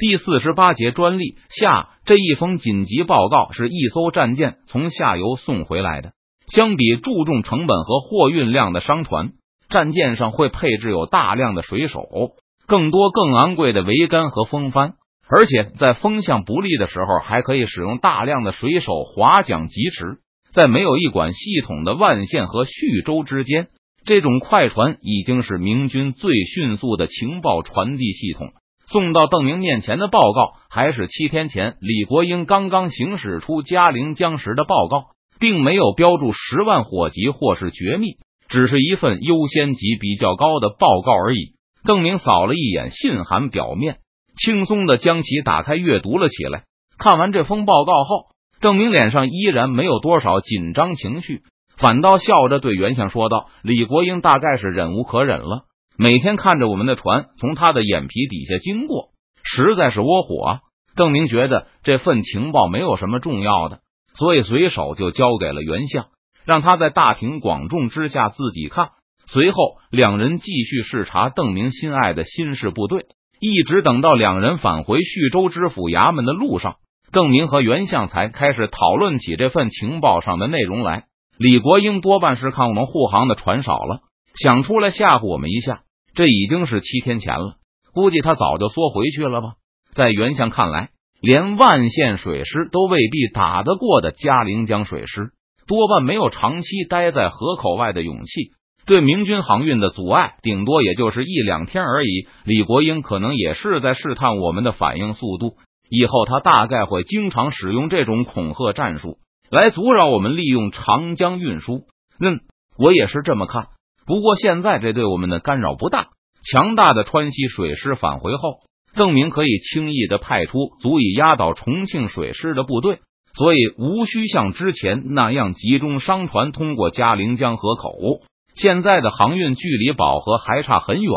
第四十八节专利下，这一封紧急报告是一艘战舰从下游送回来的。相比注重成本和货运量的商船，战舰上会配置有大量的水手，更多更昂贵的桅杆和风帆，而且在风向不利的时候，还可以使用大量的水手划桨疾驰。在没有一管系统的万县和叙州之间，这种快船已经是明军最迅速的情报传递系统。送到邓明面前的报告，还是七天前李国英刚刚行驶出嘉陵江时的报告，并没有标注十万火急或是绝密，只是一份优先级比较高的报告而已。邓明扫了一眼信函表面，轻松的将其打开阅读了起来。看完这封报告后，邓明脸上依然没有多少紧张情绪，反倒笑着对袁相说道：“李国英大概是忍无可忍了。”每天看着我们的船从他的眼皮底下经过，实在是窝火啊！邓明觉得这份情报没有什么重要的，所以随手就交给了袁相，让他在大庭广众之下自己看。随后，两人继续视察邓明心爱的新式部队，一直等到两人返回徐州知府衙门的路上，邓明和袁相才开始讨论起这份情报上的内容来。李国英多半是看我们护航的船少了，想出来吓唬我们一下。这已经是七天前了，估计他早就缩回去了吧。在袁相看来，连万县水师都未必打得过的嘉陵江水师，多半没有长期待在河口外的勇气。对明军航运的阻碍，顶多也就是一两天而已。李国英可能也是在试探我们的反应速度，以后他大概会经常使用这种恐吓战术来阻扰我们利用长江运输。嗯，我也是这么看。不过现在这对我们的干扰不大。强大的川西水师返回后，邓明可以轻易的派出足以压倒重庆水师的部队，所以无需像之前那样集中商船通过嘉陵江河口。现在的航运距离饱和还差很远，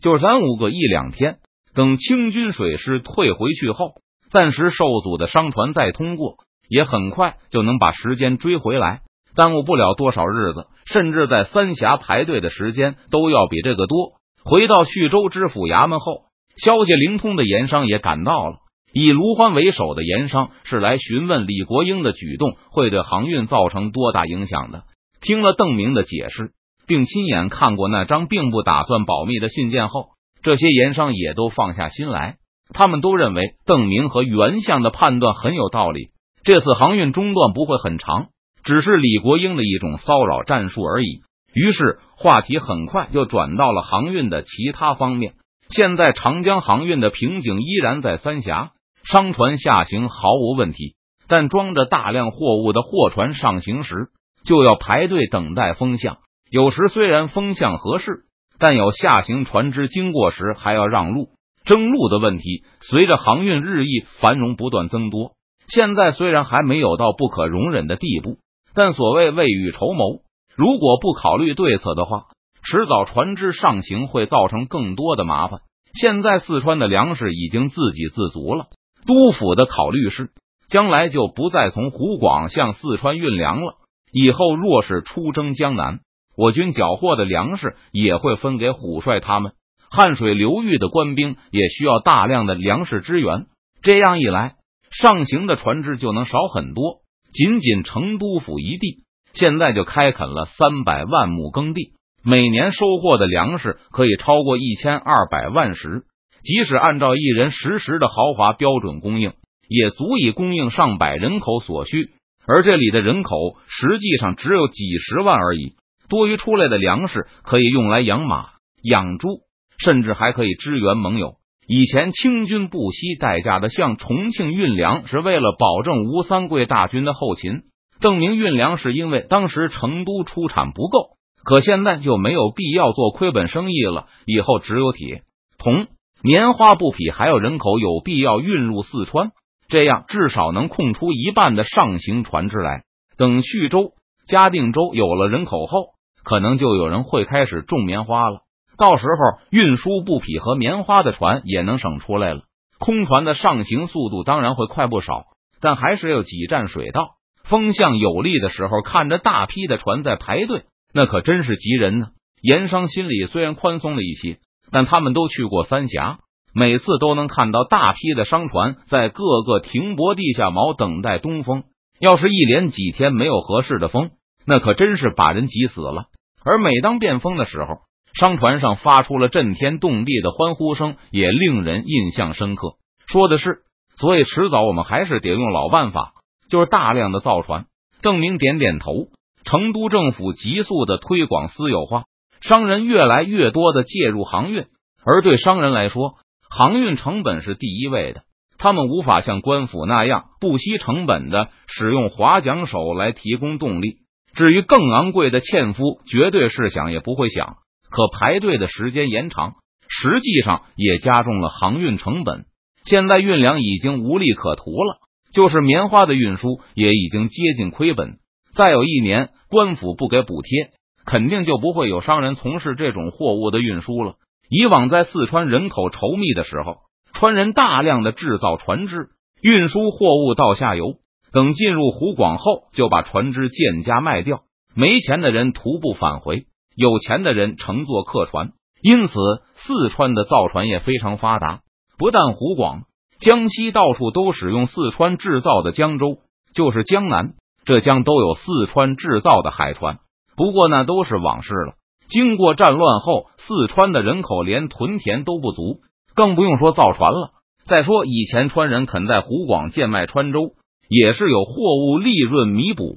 就耽误个一两天。等清军水师退回去后，暂时受阻的商船再通过，也很快就能把时间追回来。耽误不了多少日子，甚至在三峡排队的时间都要比这个多。回到徐州知府衙门后，消息灵通的盐商也赶到了。以卢欢为首的盐商是来询问李国英的举动会对航运造成多大影响的。听了邓明的解释，并亲眼看过那张并不打算保密的信件后，这些盐商也都放下心来。他们都认为邓明和袁相的判断很有道理。这次航运中断不会很长。只是李国英的一种骚扰战术而已。于是话题很快就转到了航运的其他方面。现在长江航运的瓶颈依然在三峡，商船下行毫无问题，但装着大量货物的货船上行时就要排队等待风向。有时虽然风向合适，但有下行船只经过时还要让路、争路的问题。随着航运日益繁荣不断增多，现在虽然还没有到不可容忍的地步。但所谓未雨绸缪，如果不考虑对策的话，迟早船只上行会造成更多的麻烦。现在四川的粮食已经自给自足了，督府的考虑是，将来就不再从湖广向四川运粮了。以后若是出征江南，我军缴获的粮食也会分给虎帅他们。汉水流域的官兵也需要大量的粮食支援，这样一来，上行的船只就能少很多。仅仅成都府一地，现在就开垦了三百万亩耕地，每年收获的粮食可以超过一千二百万石。即使按照一人十石的豪华标准供应，也足以供应上百人口所需。而这里的人口实际上只有几十万而已，多余出来的粮食可以用来养马、养猪，甚至还可以支援盟友。以前清军不惜代价的向重庆运粮，是为了保证吴三桂大军的后勤。邓明运粮是因为当时成都出产不够，可现在就没有必要做亏本生意了。以后只有铁、铜、棉花、布匹还有人口有必要运入四川，这样至少能空出一半的上行船只来。等徐州、嘉定州有了人口后，可能就有人会开始种棉花了。到时候运输布匹和棉花的船也能省出来了，空船的上行速度当然会快不少，但还是要挤占水道。风向有利的时候，看着大批的船在排队，那可真是急人呢。盐商心里虽然宽松了一些，但他们都去过三峡，每次都能看到大批的商船在各个停泊地下锚等待东风。要是一连几天没有合适的风，那可真是把人急死了。而每当变风的时候，商船上发出了震天动地的欢呼声，也令人印象深刻。说的是，所以迟早我们还是得用老办法，就是大量的造船。邓明点点头。成都政府急速的推广私有化，商人越来越多的介入航运，而对商人来说，航运成本是第一位的。他们无法像官府那样不惜成本的使用划桨手来提供动力。至于更昂贵的纤夫，绝对是想也不会想。可排队的时间延长，实际上也加重了航运成本。现在运粮已经无利可图了，就是棉花的运输也已经接近亏本。再有一年，官府不给补贴，肯定就不会有商人从事这种货物的运输了。以往在四川人口稠密的时候，川人大量的制造船只，运输货物到下游。等进入湖广后，就把船只贱价卖掉。没钱的人徒步返回，有钱的人乘坐客船。因此，四川的造船业非常发达。不但湖广、江西到处都使用四川制造的江州，就是江南、浙江都有四川制造的海船。不过那都是往事了。经过战乱后，四川的人口连屯田都不足，更不用说造船了。再说以前川人肯在湖广贱卖川州。也是有货物利润弥补，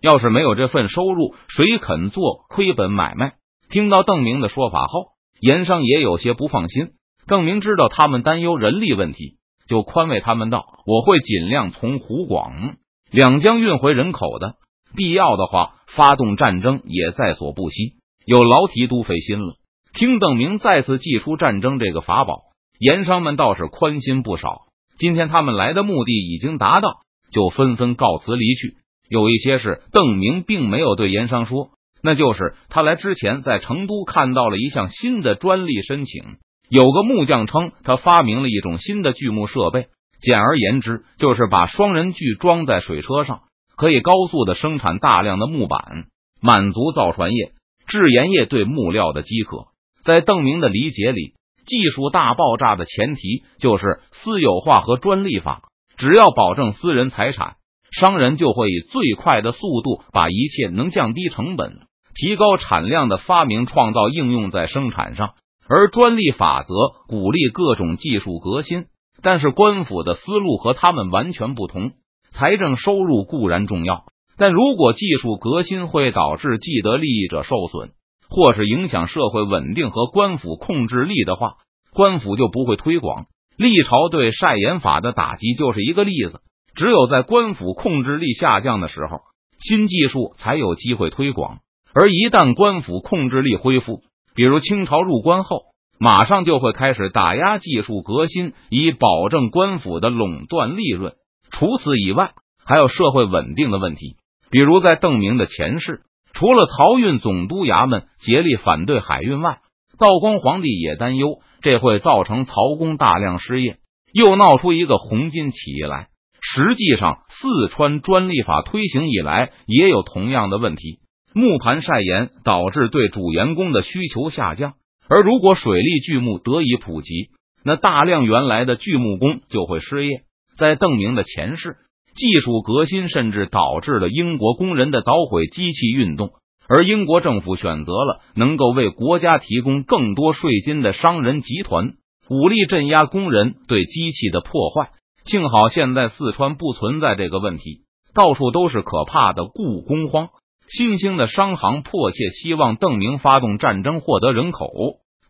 要是没有这份收入，谁肯做亏本买卖？听到邓明的说法后，盐商也有些不放心。邓明知道他们担忧人力问题，就宽慰他们道：“我会尽量从湖广两江运回人口的，必要的话，发动战争也在所不惜。有劳提督费心了。”听邓明再次祭出战争这个法宝，盐商们倒是宽心不少。今天他们来的目的已经达到。就纷纷告辞离去。有一些事邓明并没有对严商说，那就是他来之前在成都看到了一项新的专利申请。有个木匠称他发明了一种新的锯木设备，简而言之就是把双人锯装在水车上，可以高速的生产大量的木板，满足造船业、制盐业对木料的饥渴。在邓明的理解里，技术大爆炸的前提就是私有化和专利法。只要保证私人财产，商人就会以最快的速度把一切能降低成本、提高产量的发明创造应用在生产上。而专利法则鼓励各种技术革新，但是官府的思路和他们完全不同。财政收入固然重要，但如果技术革新会导致既得利益者受损，或是影响社会稳定和官府控制力的话，官府就不会推广。历朝对晒盐法的打击就是一个例子。只有在官府控制力下降的时候，新技术才有机会推广。而一旦官府控制力恢复，比如清朝入关后，马上就会开始打压技术革新，以保证官府的垄断利润。除此以外，还有社会稳定的问题。比如在邓明的前世，除了漕运总督衙门竭力反对海运外，道光皇帝也担忧。这会造成曹公大量失业，又闹出一个红金起义来。实际上，四川专利法推行以来，也有同样的问题。木盘晒盐导致对主员工的需求下降，而如果水利锯木得以普及，那大量原来的锯木工就会失业。在邓明的前世，技术革新甚至导致了英国工人的捣毁机器运动。而英国政府选择了能够为国家提供更多税金的商人集团，武力镇压工人对机器的破坏。幸好现在四川不存在这个问题，到处都是可怕的雇工荒。新兴的商行迫切希望邓明发动战争获得人口，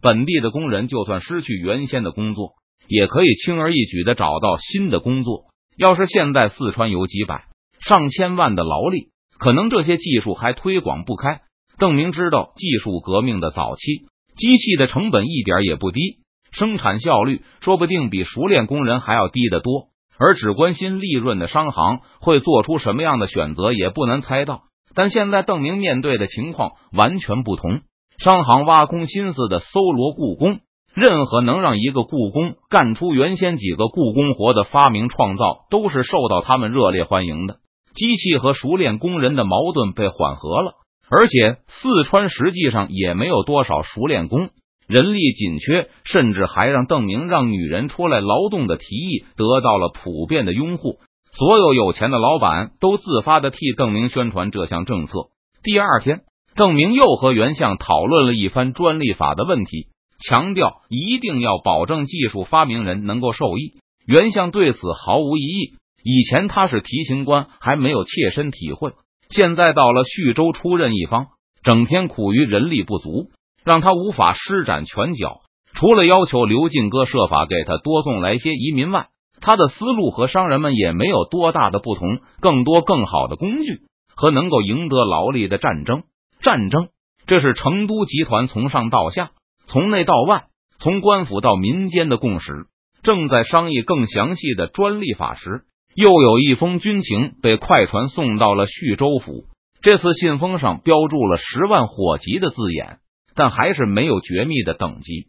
本地的工人就算失去原先的工作，也可以轻而易举的找到新的工作。要是现在四川有几百上千万的劳力。可能这些技术还推广不开。邓明知道，技术革命的早期，机器的成本一点也不低，生产效率说不定比熟练工人还要低得多。而只关心利润的商行会做出什么样的选择，也不难猜到。但现在邓明面对的情况完全不同，商行挖空心思的搜罗故宫，任何能让一个故宫干出原先几个故宫活的发明创造，都是受到他们热烈欢迎的。机器和熟练工人的矛盾被缓和了，而且四川实际上也没有多少熟练工。人力紧缺，甚至还让邓明让女人出来劳动的提议得到了普遍的拥护。所有有钱的老板都自发的替邓明宣传这项政策。第二天，邓明又和袁相讨论了一番专利法的问题，强调一定要保证技术发明人能够受益。袁相对此毫无异议。以前他是提刑官，还没有切身体会，现在到了徐州出任一方，整天苦于人力不足，让他无法施展拳脚。除了要求刘进哥设法给他多送来些移民外，他的思路和商人们也没有多大的不同。更多更好的工具和能够赢得劳力的战争，战争，这是成都集团从上到下、从内到外、从官府到民间的共识。正在商议更详细的专利法时，又有一封军情被快船送到了叙州府。这次信封上标注了十万火急的字眼，但还是没有绝密的等级。